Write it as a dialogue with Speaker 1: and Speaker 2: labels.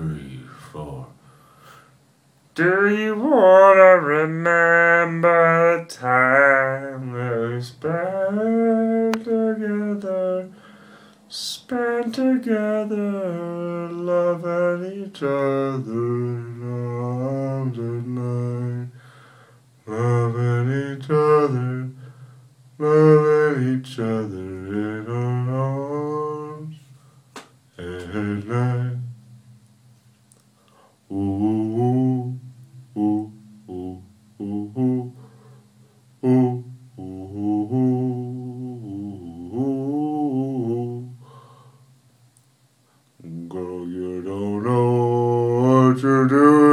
Speaker 1: three, four. Do you wanna remember the time we spent together? Spent together, loving each other at night. Loving each other, loving each other in our arms at night. Girl, you don't know what you're doing.